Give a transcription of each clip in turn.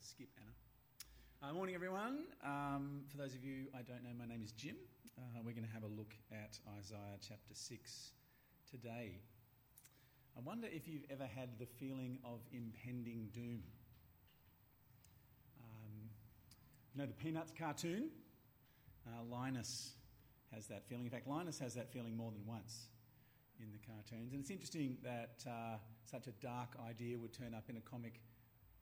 to skip Anna. Uh, morning, everyone. Um, for those of you I don't know, my name is Jim. Uh, we're going to have a look at Isaiah chapter 6 today. I wonder if you've ever had the feeling of impending doom. Um, you know the Peanuts cartoon? Uh, Linus has that feeling. In fact, Linus has that feeling more than once in the cartoons. And it's interesting that uh, such a dark idea would turn up in a comic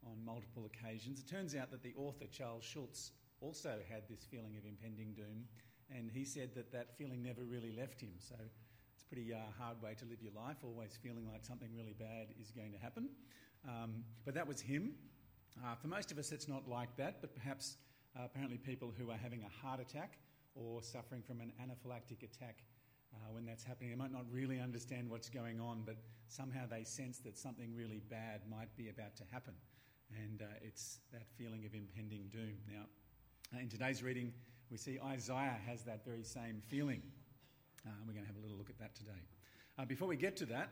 on multiple occasions. It turns out that the author, Charles Schulz, also had this feeling of impending doom, and he said that that feeling never really left him. So it's a pretty uh, hard way to live your life, always feeling like something really bad is going to happen. Um, but that was him. Uh, for most of us, it's not like that, but perhaps uh, apparently people who are having a heart attack or suffering from an anaphylactic attack uh, when that's happening. They might not really understand what's going on, but somehow they sense that something really bad might be about to happen. And uh, it's that feeling of impending doom. Now, uh, in today's reading, we see Isaiah has that very same feeling. Uh, we're going to have a little look at that today. Uh, before we get to that,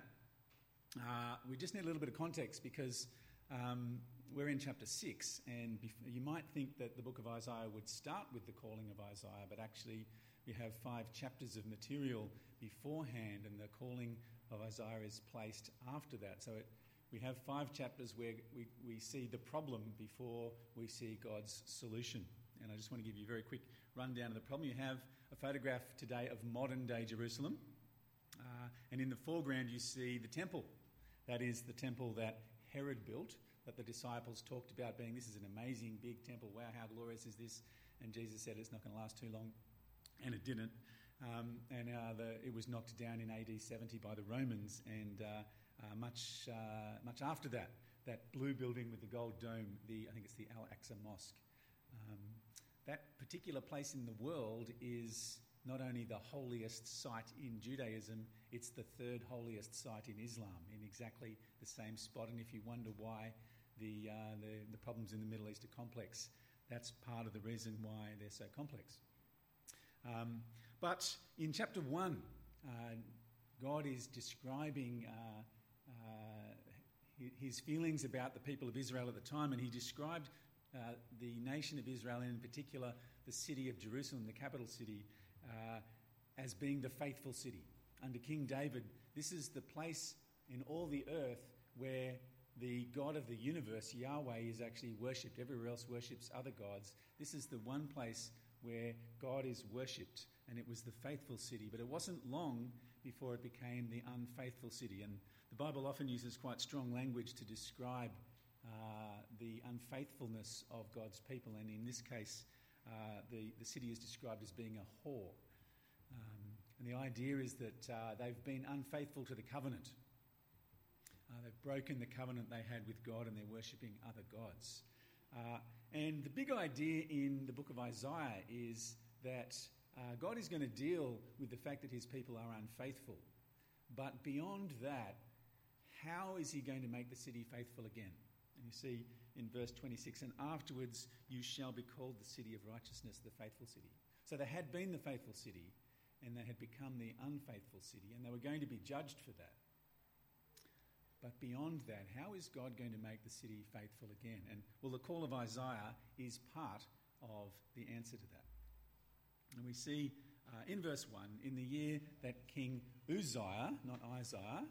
uh, we just need a little bit of context because um, we're in chapter 6, and bef- you might think that the book of Isaiah would start with the calling of Isaiah, but actually, we have five chapters of material beforehand, and the calling of Isaiah is placed after that. So it, we have five chapters where we, we see the problem before we see God's solution. And I just want to give you a very quick rundown of the problem. You have a photograph today of modern day Jerusalem, uh, and in the foreground, you see the temple. That is the temple that Herod built, that the disciples talked about being this is an amazing big temple. Wow, how glorious is this? And Jesus said it's not going to last too long and it didn't. Um, and uh, the, it was knocked down in AD 70 by the Romans, and uh, uh, much, uh, much after that, that blue building with the gold dome, the, I think it's the Al Aqsa Mosque. Um, that particular place in the world is not only the holiest site in Judaism, it's the third holiest site in Islam, in exactly the same spot. And if you wonder why the, uh, the, the problems in the Middle East are complex, that's part of the reason why they're so complex. Um, but in chapter 1, uh, God is describing uh, his feelings about the people of Israel at the time, and he described uh, the nation of Israel, and in particular the city of Jerusalem, the capital city, uh, as being the faithful city. Under King David, this is the place in all the earth where the God of the universe, Yahweh, is actually worshipped. Everywhere else worships other gods. This is the one place where God is worshipped, and it was the faithful city. But it wasn't long before it became the unfaithful city. And Bible often uses quite strong language to describe uh, the unfaithfulness of God's people, and in this case, uh, the, the city is described as being a whore. Um, and the idea is that uh, they've been unfaithful to the covenant. Uh, they've broken the covenant they had with God and they're worshipping other gods. Uh, and the big idea in the book of Isaiah is that uh, God is going to deal with the fact that his people are unfaithful. But beyond that, how is he going to make the city faithful again? And you see in verse 26, and afterwards you shall be called the city of righteousness, the faithful city. So they had been the faithful city, and they had become the unfaithful city, and they were going to be judged for that. But beyond that, how is God going to make the city faithful again? And well, the call of Isaiah is part of the answer to that. And we see uh, in verse 1 in the year that King Uzziah, not Isaiah,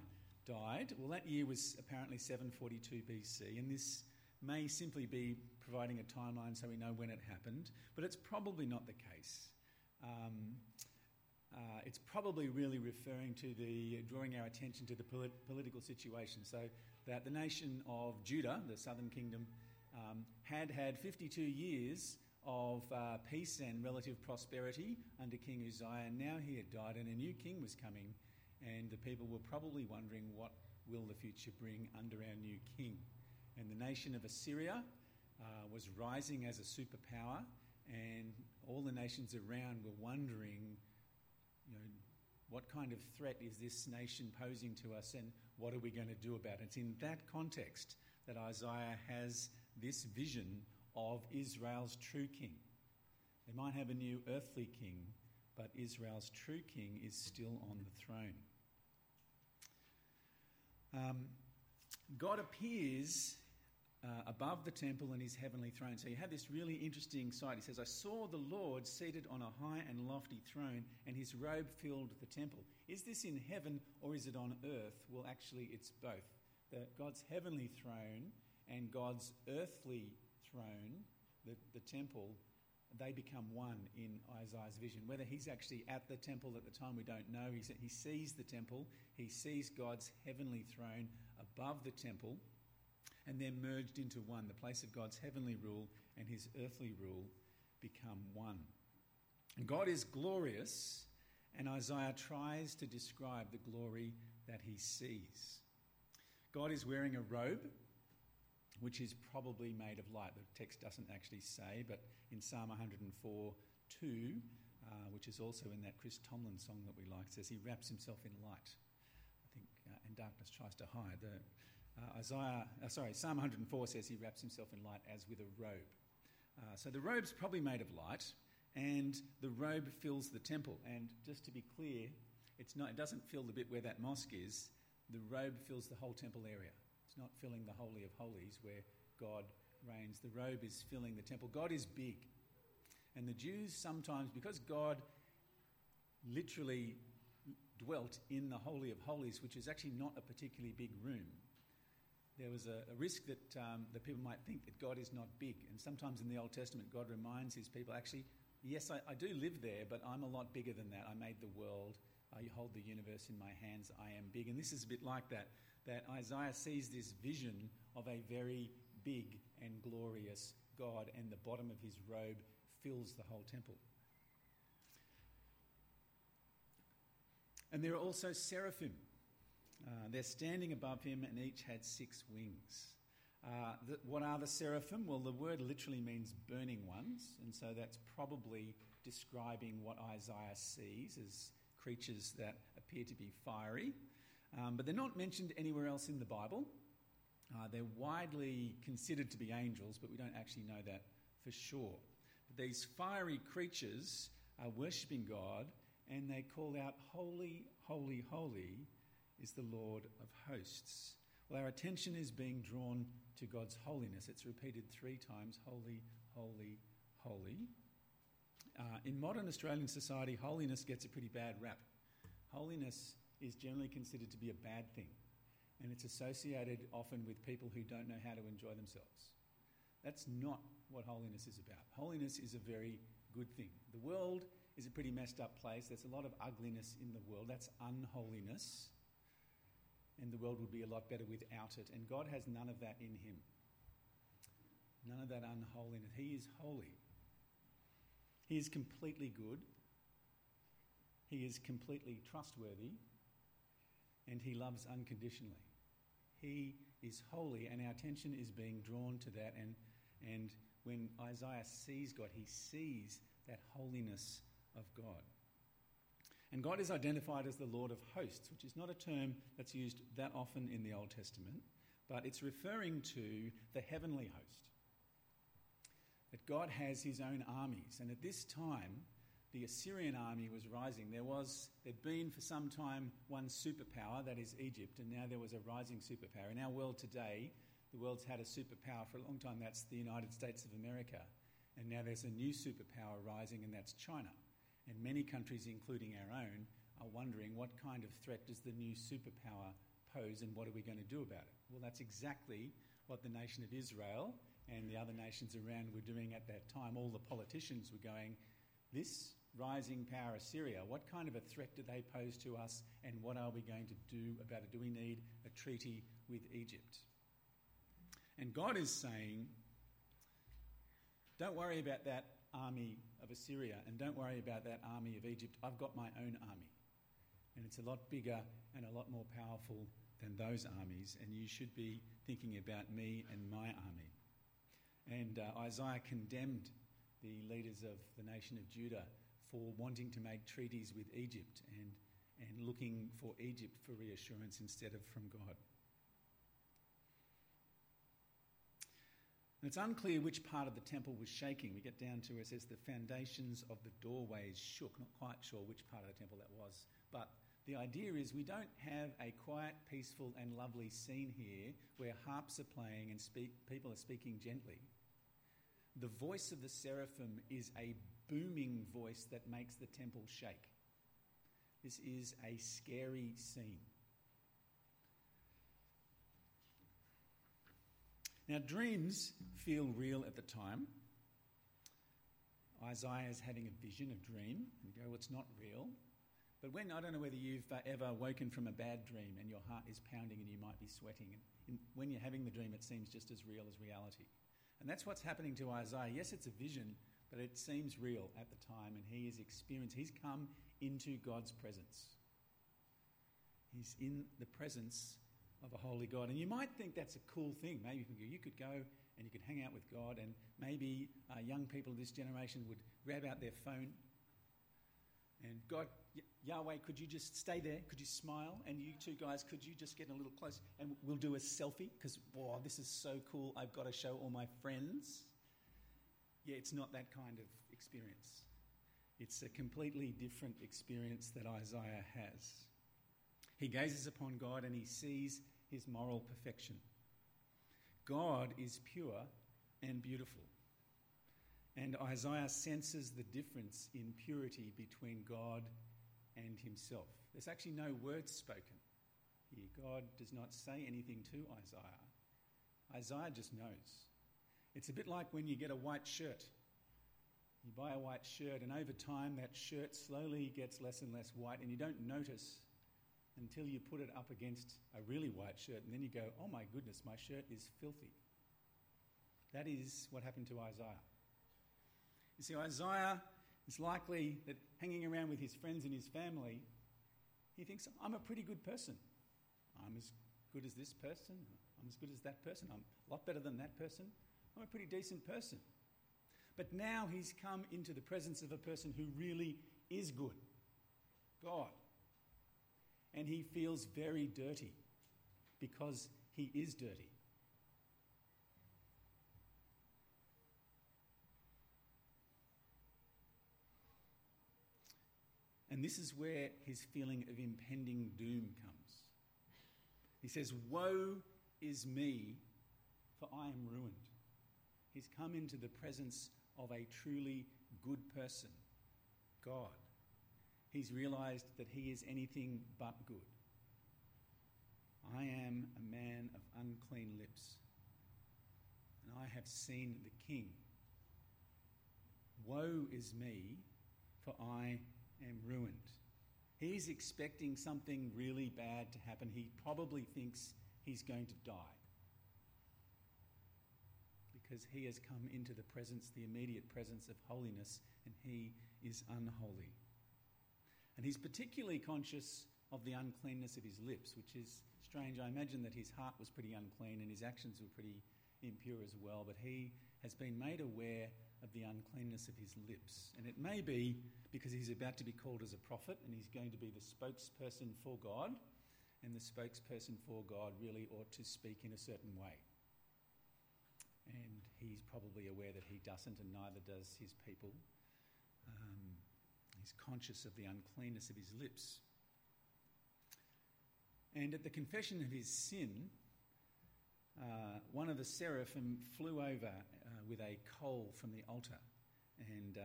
died, well, that year was apparently 742 BC, and this may simply be providing a timeline so we know when it happened, but it's probably not the case. Um, uh, it's probably really referring to the drawing our attention to the polit- political situation. So that the nation of Judah, the southern kingdom, um, had had 52 years of uh, peace and relative prosperity under King Uzziah, now he had died, and a new king was coming, and the people were probably wondering what will the future bring under our new king. And the nation of Assyria uh, was rising as a superpower, and all the nations around were wondering you know, what kind of threat is this nation posing to us and what are we going to do about it? It's in that context that Isaiah has this vision of Israel's true king. They might have a new earthly king, but Israel's true king is still on the throne. Um, God appears uh, above the temple and his heavenly throne. So you have this really interesting sight. He says, I saw the Lord seated on a high and lofty throne, and his robe filled the temple. Is this in heaven or is it on earth? Well, actually, it's both. The, God's heavenly throne and God's earthly throne, the, the temple, they become one in Isaiah's vision. Whether he's actually at the temple at the time, we don't know. He's, he sees the temple, he sees God's heavenly throne above the temple and they're merged into one. The place of God's heavenly rule and his earthly rule become one. And God is glorious, and Isaiah tries to describe the glory that he sees. God is wearing a robe, which is probably made of light. The text doesn't actually say, but in Psalm 104 2, uh, which is also in that Chris Tomlin song that we like, says he wraps himself in light. I think, uh, and darkness tries to hide. The, uh, Isaiah, uh, sorry, Psalm 104 says he wraps himself in light as with a robe. Uh, so the robe's probably made of light, and the robe fills the temple. And just to be clear, it's not, it doesn't fill the bit where that mosque is. The robe fills the whole temple area. It's not filling the Holy of Holies where God reigns. The robe is filling the temple. God is big. And the Jews sometimes, because God literally dwelt in the Holy of Holies, which is actually not a particularly big room, there was a, a risk that, um, that people might think that God is not big. And sometimes in the Old Testament, God reminds his people actually, yes, I, I do live there, but I'm a lot bigger than that. I made the world, I hold the universe in my hands, I am big. And this is a bit like that, that Isaiah sees this vision of a very big and glorious God, and the bottom of his robe fills the whole temple. And there are also seraphim uh, they're standing above him, and each had six wings. Uh, the, what are the seraphim? Well, the word literally means burning ones, and so that's probably describing what Isaiah sees as creatures that appear to be fiery. Um, but they're not mentioned anywhere else in the Bible. Uh, they're widely considered to be angels, but we don't actually know that for sure. But these fiery creatures are worshipping God, and they call out, Holy, holy, holy is the Lord of hosts. Well, our attention is being drawn to God's holiness. It's repeated three times holy, holy, holy. Uh, in modern Australian society, holiness gets a pretty bad rap. Holiness is generally considered to be a bad thing, and it's associated often with people who don't know how to enjoy themselves. That's not what holiness is about. Holiness is a very good thing. The world is a pretty messed up place. There's a lot of ugliness in the world. That's unholiness and the world would be a lot better without it. And God has none of that in him. None of that unholiness. He is holy. He is completely good. He is completely trustworthy. And he loves unconditionally. He is holy, and our attention is being drawn to that. And, and when Isaiah sees God, he sees that holiness of God. And God is identified as the Lord of hosts, which is not a term that's used that often in the Old Testament, but it's referring to the heavenly host. That God has his own armies. And at this time, the Assyrian army was rising. There was, there'd been for some time one superpower, that is Egypt, and now there was a rising superpower. In our world today, the world's had a superpower for a long time, that's the United States of America. And now there's a new superpower rising, and that's China. And many countries, including our own, are wondering what kind of threat does the new superpower pose and what are we going to do about it? Well, that's exactly what the nation of Israel and the other nations around were doing at that time. All the politicians were going, This rising power, Assyria, what kind of a threat do they pose to us and what are we going to do about it? Do we need a treaty with Egypt? And God is saying, Don't worry about that army of Assyria, and don't worry about that army of Egypt. I've got my own army. And it's a lot bigger and a lot more powerful than those armies, and you should be thinking about me and my army. And uh, Isaiah condemned the leaders of the nation of Judah for wanting to make treaties with Egypt and, and looking for Egypt for reassurance instead of from God. And it's unclear which part of the temple was shaking. We get down to it says the foundations of the doorways shook. Not quite sure which part of the temple that was, but the idea is we don't have a quiet, peaceful, and lovely scene here where harps are playing and speak, people are speaking gently. The voice of the seraphim is a booming voice that makes the temple shake. This is a scary scene. Now, dreams feel real at the time. Isaiah is having a vision, a dream, and you go, well, it's not real. But when, I don't know whether you've uh, ever woken from a bad dream and your heart is pounding and you might be sweating. And when you're having the dream, it seems just as real as reality. And that's what's happening to Isaiah. Yes, it's a vision, but it seems real at the time, and he is experienced. He's come into God's presence. He's in the presence of a holy God. And you might think that's a cool thing. Maybe you could go and you could hang out with God, and maybe uh, young people of this generation would grab out their phone and God, Yahweh, could you just stay there? Could you smile? And you two guys, could you just get a little close and we'll do a selfie? Because, wow, this is so cool. I've got to show all my friends. Yeah, it's not that kind of experience. It's a completely different experience that Isaiah has. He gazes upon God and he sees his moral perfection. God is pure and beautiful. And Isaiah senses the difference in purity between God and himself. There's actually no words spoken here. God does not say anything to Isaiah. Isaiah just knows. It's a bit like when you get a white shirt. You buy a white shirt, and over time, that shirt slowly gets less and less white, and you don't notice until you put it up against a really white shirt, and then you go, Oh my goodness, my shirt is filthy. That is what happened to Isaiah. You see, Isaiah is likely that hanging around with his friends and his family, he thinks, I'm a pretty good person. I'm as good as this person. I'm as good as that person. I'm a lot better than that person. I'm a pretty decent person. But now he's come into the presence of a person who really is good God. And he feels very dirty because he is dirty. And this is where his feeling of impending doom comes. He says, Woe is me, for I am ruined. He's come into the presence of a truly good person, God. He's realized that he is anything but good. I am a man of unclean lips, and I have seen the King. Woe is me, for I am ruined. He's expecting something really bad to happen. He probably thinks he's going to die because he has come into the presence, the immediate presence of holiness, and he is unholy. And he's particularly conscious of the uncleanness of his lips, which is strange. I imagine that his heart was pretty unclean and his actions were pretty impure as well, but he has been made aware of the uncleanness of his lips. And it may be because he's about to be called as a prophet and he's going to be the spokesperson for God, and the spokesperson for God really ought to speak in a certain way. And he's probably aware that he doesn't, and neither does his people. Um, he's conscious of the uncleanness of his lips. And at the confession of his sin, uh, one of the seraphim flew over uh, with a coal from the altar and uh,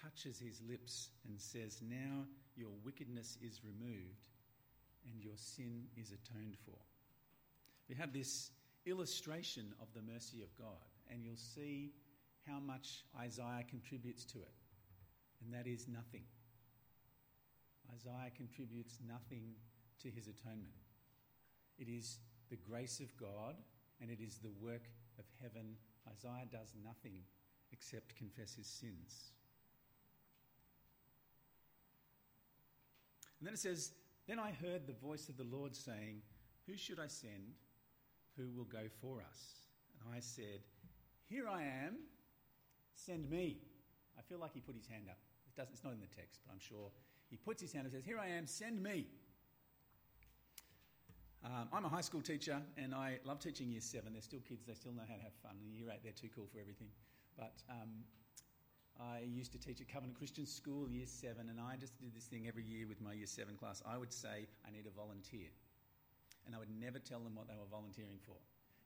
touches his lips and says, Now your wickedness is removed and your sin is atoned for. We have this illustration of the mercy of God, and you'll see how much Isaiah contributes to it, and that is nothing. Isaiah contributes nothing to his atonement. It is the grace of God and it is the work of heaven. Isaiah does nothing except confess his sins. And then it says, Then I heard the voice of the Lord saying, Who should I send? Who will go for us? And I said, Here I am, send me. I feel like he put his hand up. It doesn't, it's not in the text, but I'm sure he puts his hand and says, Here I am, send me. Um, I'm a high school teacher and I love teaching year seven. They're still kids, they still know how to have fun. And year eight, they're too cool for everything. But um, I used to teach at Covenant Christian School, Year 7, and I just did this thing every year with my Year 7 class. I would say, I need a volunteer. And I would never tell them what they were volunteering for.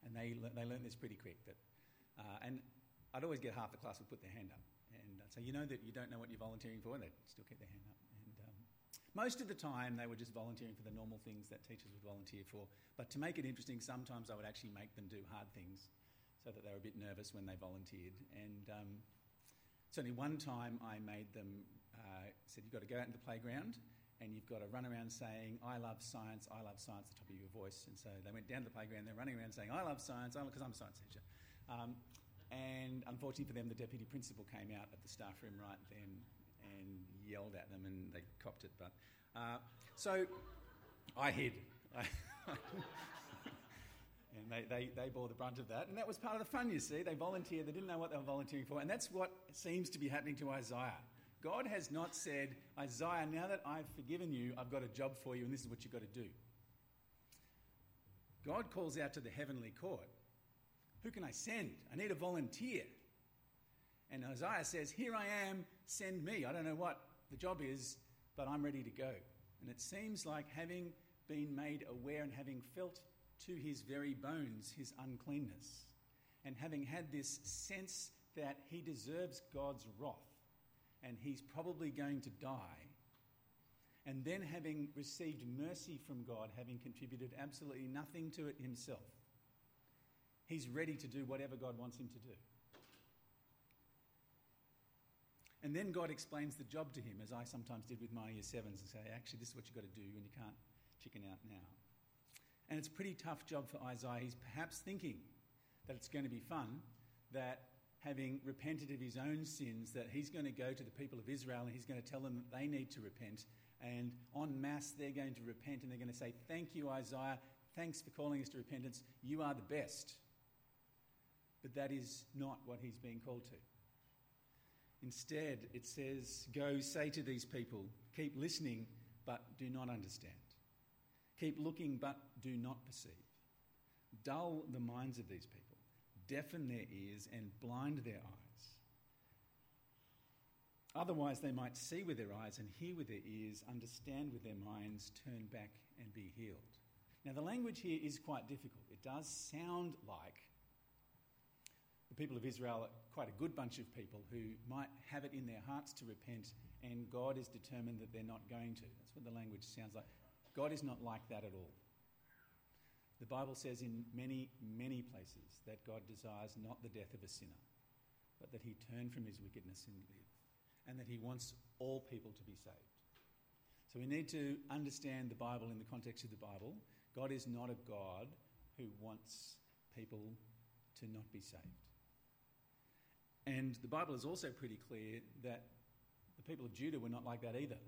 And they, they learned this pretty quick. That, uh, and I'd always get half the class would put their hand up. And I'd say, you know that you don't know what you're volunteering for? And they'd still keep their hand up. Most of the time, they were just volunteering for the normal things that teachers would volunteer for. But to make it interesting, sometimes I would actually make them do hard things so that they were a bit nervous when they volunteered. And um, Certainly, one time I made them, uh, said, You've got to go out into the playground and you've got to run around saying, I love science, I love science at the top of your voice. And so they went down to the playground, they're running around saying, I love science, because I'm a science teacher. Um, and unfortunately for them, the deputy principal came out at the staff room right then yelled at them, and they copped it. But uh, so I hid. And they, they, they bore the brunt of that. And that was part of the fun, you see. They volunteered, they didn't know what they were volunteering for. And that's what seems to be happening to Isaiah. God has not said, Isaiah, now that I've forgiven you, I've got a job for you, and this is what you've got to do. God calls out to the heavenly court Who can I send? I need a volunteer. And Isaiah says, Here I am, send me. I don't know what the job is, but I'm ready to go. And it seems like having been made aware and having felt to his very bones his uncleanness. And having had this sense that he deserves God's wrath and he's probably going to die, and then having received mercy from God, having contributed absolutely nothing to it himself, he's ready to do whatever God wants him to do. And then God explains the job to him, as I sometimes did with my year sevens, and say, actually, this is what you've got to do, and you can't chicken out now. And it's a pretty tough job for Isaiah. He's perhaps thinking that it's going to be fun, that having repented of his own sins, that he's going to go to the people of Israel and he's going to tell them that they need to repent. And en masse, they're going to repent and they're going to say, Thank you, Isaiah. Thanks for calling us to repentance. You are the best. But that is not what he's being called to. Instead, it says, Go say to these people, keep listening, but do not understand. Keep looking, but do not perceive. Dull the minds of these people, deafen their ears, and blind their eyes. Otherwise, they might see with their eyes and hear with their ears, understand with their minds, turn back and be healed. Now, the language here is quite difficult. It does sound like the people of Israel are quite a good bunch of people who might have it in their hearts to repent, and God is determined that they're not going to. That's what the language sounds like. God is not like that at all. The Bible says in many, many places that God desires not the death of a sinner, but that he turn from his wickedness and live, and that he wants all people to be saved. So we need to understand the Bible in the context of the Bible. God is not a God who wants people to not be saved. And the Bible is also pretty clear that the people of Judah were not like that either.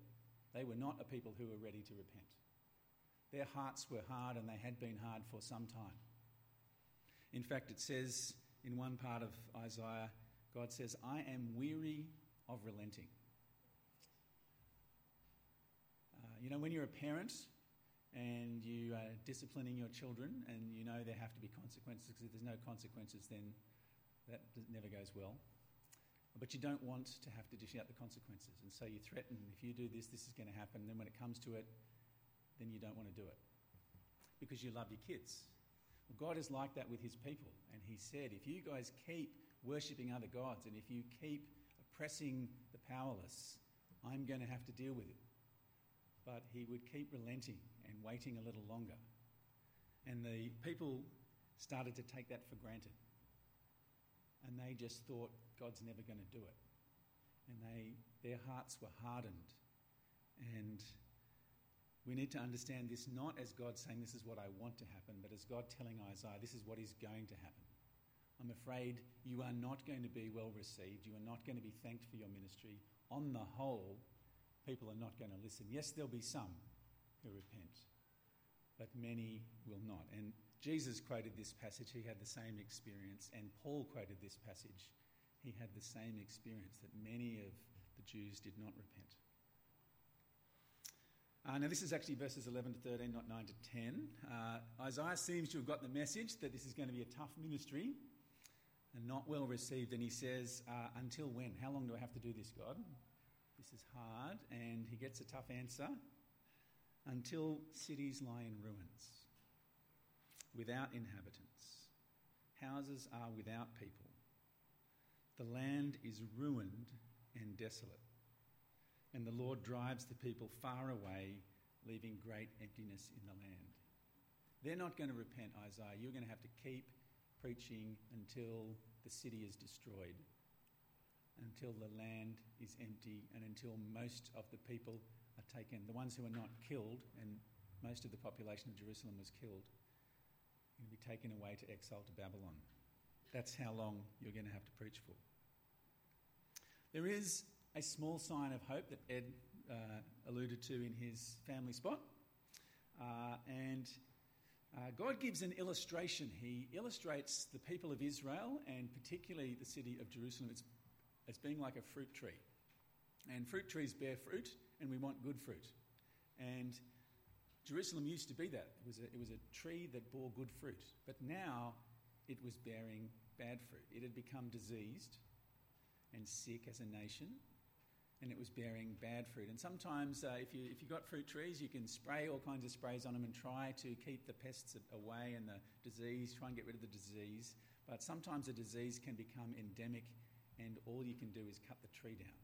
They were not a people who were ready to repent. Their hearts were hard and they had been hard for some time. In fact, it says in one part of Isaiah, God says, I am weary of relenting. Uh, you know, when you're a parent and you are disciplining your children and you know there have to be consequences, because if there's no consequences, then that never goes well. But you don't want to have to dish out the consequences. And so you threaten, if you do this, this is going to happen. Then when it comes to it, then you don't want to do it because you love your kids. Well, God is like that with his people. And he said, if you guys keep worshipping other gods and if you keep oppressing the powerless, I'm going to have to deal with it. But he would keep relenting and waiting a little longer. And the people started to take that for granted. And they just thought, God's never going to do it. And they, their hearts were hardened. And we need to understand this not as God saying, This is what I want to happen, but as God telling Isaiah, This is what is going to happen. I'm afraid you are not going to be well received. You are not going to be thanked for your ministry. On the whole, people are not going to listen. Yes, there'll be some who repent, but many will not. And Jesus quoted this passage. He had the same experience. And Paul quoted this passage. He had the same experience that many of the Jews did not repent. Uh, now, this is actually verses 11 to 13, not 9 to 10. Uh, Isaiah seems to have got the message that this is going to be a tough ministry. and not well received. And he says, uh, Until when? How long do I have to do this, God? This is hard. And he gets a tough answer until cities lie in ruins, without inhabitants. Houses are without people. The land is ruined and desolate. And the Lord drives the people far away, leaving great emptiness in the land. They're not going to repent, Isaiah. You're going to have to keep preaching until the city is destroyed, until the land is empty, and until most of the people are taken. The ones who are not killed, and most of the population of Jerusalem was killed, will be taken away to exile to Babylon. That's how long you're going to have to preach for. There is a small sign of hope that Ed uh, alluded to in his family spot. Uh, and uh, God gives an illustration. He illustrates the people of Israel and particularly the city of Jerusalem as, as being like a fruit tree. And fruit trees bear fruit, and we want good fruit. And Jerusalem used to be that. It was a, it was a tree that bore good fruit. But now it was bearing bad fruit. It had become diseased and sick as a nation and it was bearing bad fruit. And sometimes, uh, if, you, if you've got fruit trees, you can spray all kinds of sprays on them and try to keep the pests away and the disease, try and get rid of the disease. But sometimes a disease can become endemic, and all you can do is cut the tree down.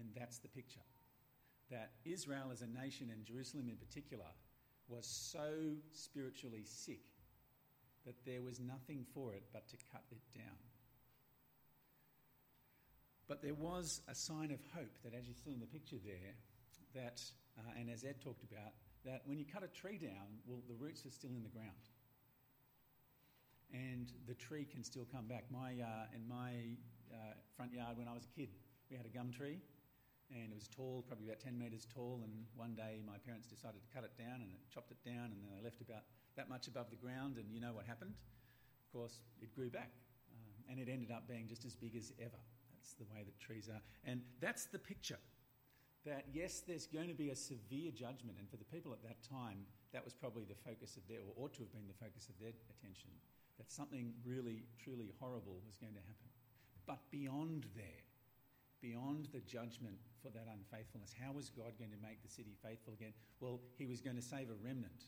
And that's the picture. That Israel as a nation, and Jerusalem in particular, was so spiritually sick that there was nothing for it but to cut it down. But there was a sign of hope that, as you see in the picture there, that, uh, and as Ed talked about, that when you cut a tree down, well, the roots are still in the ground. And the tree can still come back. My, uh, in my uh, front yard when I was a kid, we had a gum tree, and it was tall, probably about 10 metres tall. And one day my parents decided to cut it down, and it chopped it down, and then they left about that much above the ground. And you know what happened? Of course, it grew back, um, and it ended up being just as big as ever. That's the way that trees are. And that's the picture that, yes, there's going to be a severe judgment. And for the people at that time, that was probably the focus of their, or ought to have been the focus of their attention, that something really, truly horrible was going to happen. But beyond there, beyond the judgment for that unfaithfulness, how was God going to make the city faithful again? Well, He was going to save a remnant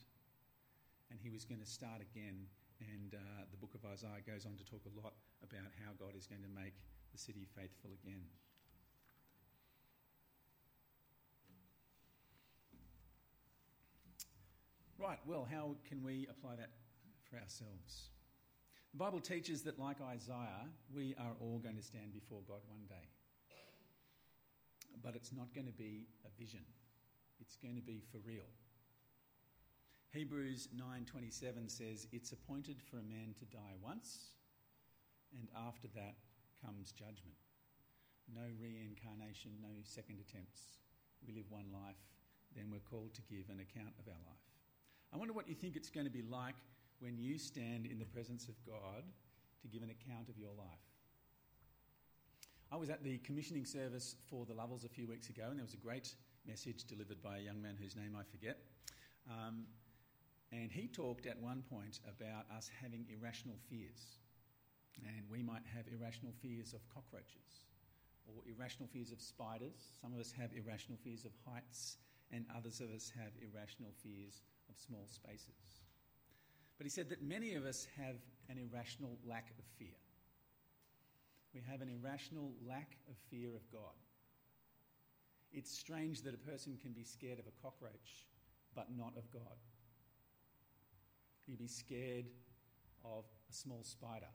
and He was going to start again. And uh, the book of Isaiah goes on to talk a lot about how God is going to make the city faithful again. Right, well, how can we apply that for ourselves? The Bible teaches that, like Isaiah, we are all going to stand before God one day. But it's not going to be a vision. It's going to be for real. Hebrews 9:27 says it's appointed for a man to die once and after that comes judgment. No reincarnation, no second attempts. We live one life, then we're called to give an account of our life. I wonder what you think it's going to be like when you stand in the presence of God to give an account of your life. I was at the commissioning service for the Lovels a few weeks ago, and there was a great message delivered by a young man whose name I forget. Um, and he talked at one point about us having irrational fears. And we might have irrational fears of cockroaches or irrational fears of spiders. Some of us have irrational fears of heights, and others of us have irrational fears of small spaces. But he said that many of us have an irrational lack of fear. We have an irrational lack of fear of God. It's strange that a person can be scared of a cockroach, but not of God. You be scared of a small spider,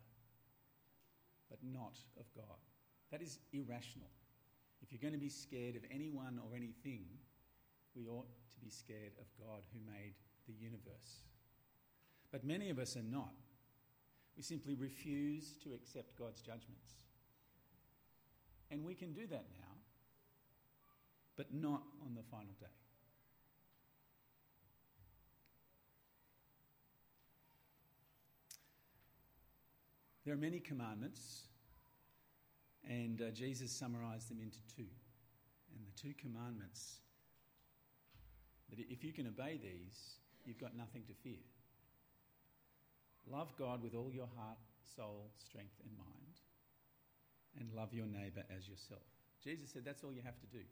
but not of God. That is irrational. If you're going to be scared of anyone or anything, we ought to be scared of God who made the universe. But many of us are not. We simply refuse to accept God's judgments. And we can do that now, but not on the final day. There are many commandments, and uh, Jesus summarized them into two. And the two commandments that if you can obey these, you've got nothing to fear. Love God with all your heart, soul, strength, and mind, and love your neighbour as yourself. Jesus said that's all you have to do.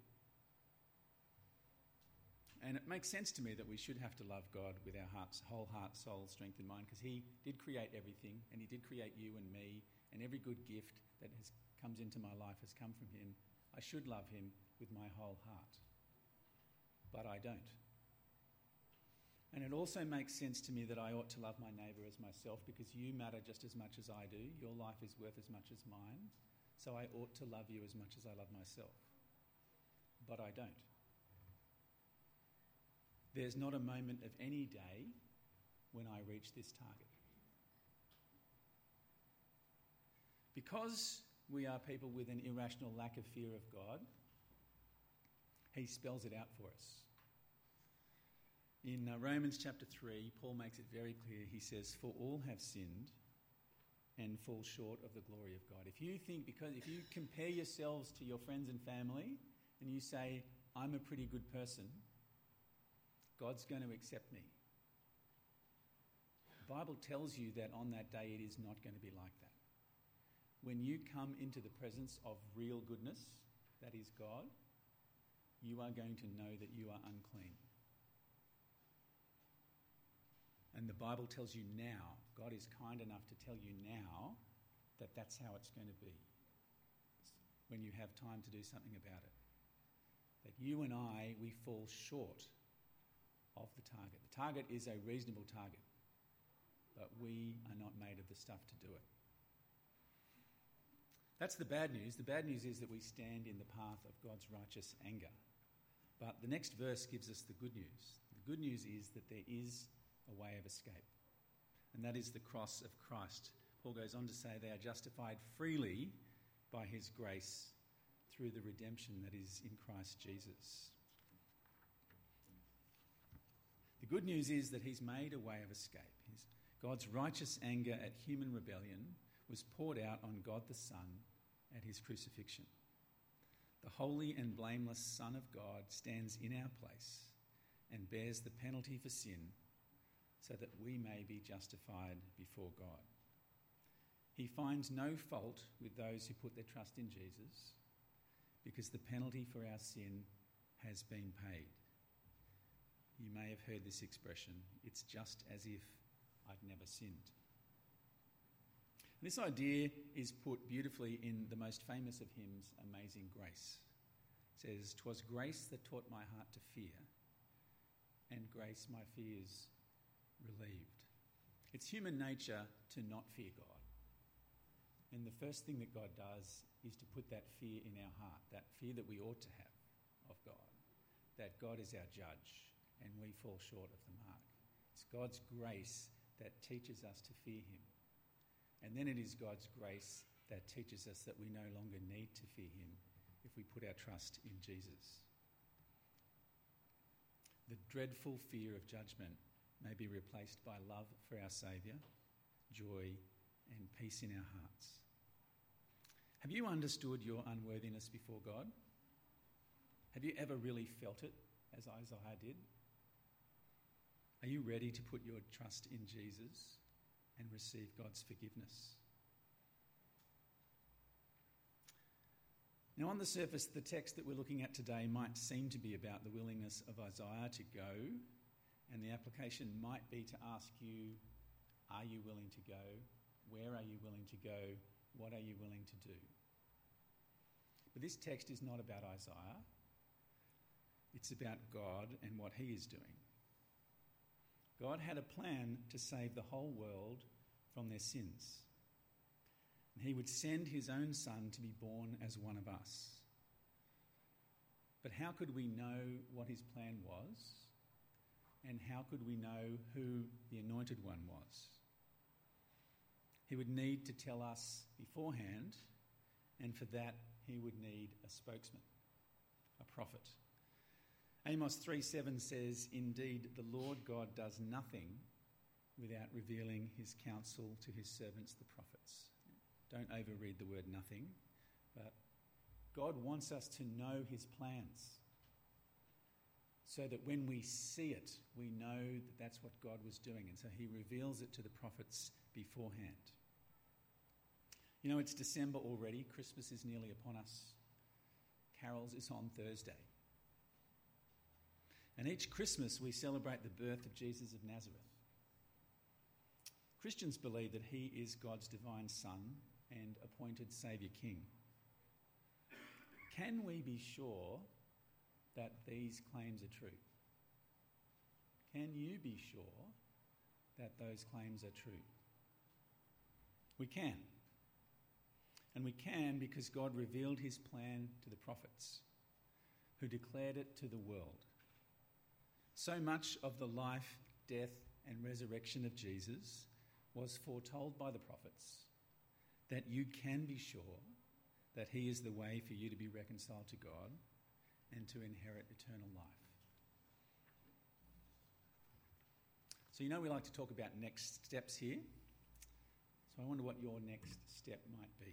And it makes sense to me that we should have to love God with our hearts, whole heart, soul, strength, and mind, because He did create everything, and He did create you and me, and every good gift that has comes into my life has come from Him. I should love Him with my whole heart, but I don't. And it also makes sense to me that I ought to love my neighbour as myself because you matter just as much as I do. Your life is worth as much as mine. So I ought to love you as much as I love myself. But I don't. There's not a moment of any day when I reach this target. Because we are people with an irrational lack of fear of God, He spells it out for us. In uh, Romans chapter 3, Paul makes it very clear. He says, For all have sinned and fall short of the glory of God. If you think, because if you compare yourselves to your friends and family and you say, I'm a pretty good person, God's going to accept me. The Bible tells you that on that day it is not going to be like that. When you come into the presence of real goodness, that is God, you are going to know that you are unclean. And the Bible tells you now, God is kind enough to tell you now that that's how it's going to be when you have time to do something about it. That you and I, we fall short of the target. The target is a reasonable target, but we are not made of the stuff to do it. That's the bad news. The bad news is that we stand in the path of God's righteous anger. But the next verse gives us the good news. The good news is that there is a way of escape, and that is the cross of Christ. Paul goes on to say they are justified freely by his grace through the redemption that is in Christ Jesus. The good news is that he's made a way of escape. His, God's righteous anger at human rebellion was poured out on God the Son at his crucifixion. The holy and blameless Son of God stands in our place and bears the penalty for sin so that we may be justified before God. He finds no fault with those who put their trust in Jesus because the penalty for our sin has been paid. You may have heard this expression it's just as if I'd never sinned. This idea is put beautifully in the most famous of hymns, Amazing Grace. It says, "'Twas grace that taught my heart to fear, and grace my fears relieved. It's human nature to not fear God. And the first thing that God does is to put that fear in our heart, that fear that we ought to have of God, that God is our judge, and we fall short of the mark. It's God's grace that teaches us to fear Him. And then it is God's grace that teaches us that we no longer need to fear Him if we put our trust in Jesus. The dreadful fear of judgment may be replaced by love for our Saviour, joy, and peace in our hearts. Have you understood your unworthiness before God? Have you ever really felt it as Isaiah did? Are you ready to put your trust in Jesus and receive God's forgiveness? Now, on the surface, the text that we're looking at today might seem to be about the willingness of Isaiah to go, and the application might be to ask you Are you willing to go? Where are you willing to go? What are you willing to do? But this text is not about Isaiah, it's about God and what he is doing. God had a plan to save the whole world from their sins. And he would send his own son to be born as one of us. But how could we know what his plan was? And how could we know who the anointed one was? He would need to tell us beforehand, and for that, he would need a spokesman, a prophet. Amos 3 7 says, Indeed, the Lord God does nothing without revealing his counsel to his servants, the prophets. Don't overread the word nothing, but God wants us to know his plans so that when we see it, we know that that's what God was doing. And so he reveals it to the prophets beforehand. You know, it's December already, Christmas is nearly upon us. Carols is on Thursday. And each Christmas we celebrate the birth of Jesus of Nazareth. Christians believe that he is God's divine Son and appointed Saviour King. Can we be sure that these claims are true? Can you be sure that those claims are true? We can. And we can because God revealed his plan to the prophets, who declared it to the world. So much of the life, death, and resurrection of Jesus was foretold by the prophets that you can be sure that he is the way for you to be reconciled to God and to inherit eternal life. So, you know, we like to talk about next steps here. So, I wonder what your next step might be.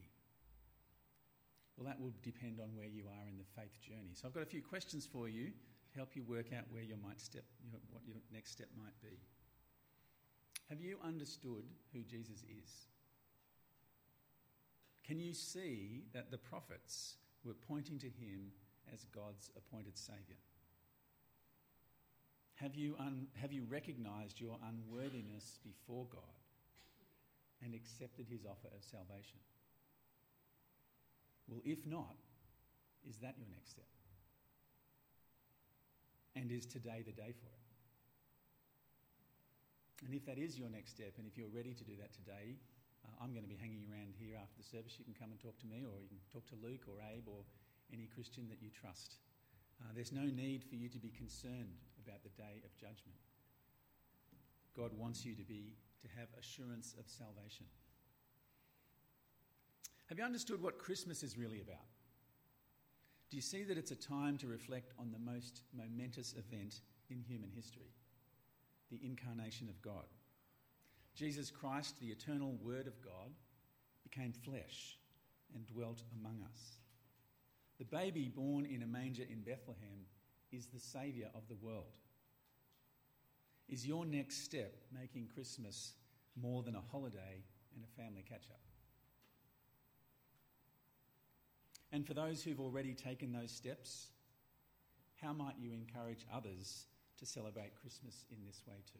Well, that will depend on where you are in the faith journey. So, I've got a few questions for you help you work out where you might step, what your next step might be. Have you understood who Jesus is? Can you see that the prophets were pointing to him as God's appointed Saviour? Have you, un- have you recognized your unworthiness before God and accepted his offer of salvation? Well, if not, is that your next step? And is today the day for it? And if that is your next step, and if you're ready to do that today, uh, I'm going to be hanging around here after the service. You can come and talk to me, or you can talk to Luke or Abe or any Christian that you trust. Uh, there's no need for you to be concerned about the day of judgment. God wants you to be to have assurance of salvation. Have you understood what Christmas is really about? Do you see that it's a time to reflect on the most momentous event in human history? The incarnation of God. Jesus Christ, the eternal Word of God, became flesh and dwelt among us. The baby born in a manger in Bethlehem is the Saviour of the world. Is your next step making Christmas more than a holiday and a family catch up? And for those who've already taken those steps, how might you encourage others to celebrate Christmas in this way too?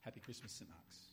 Happy Christmas, St. Mark's.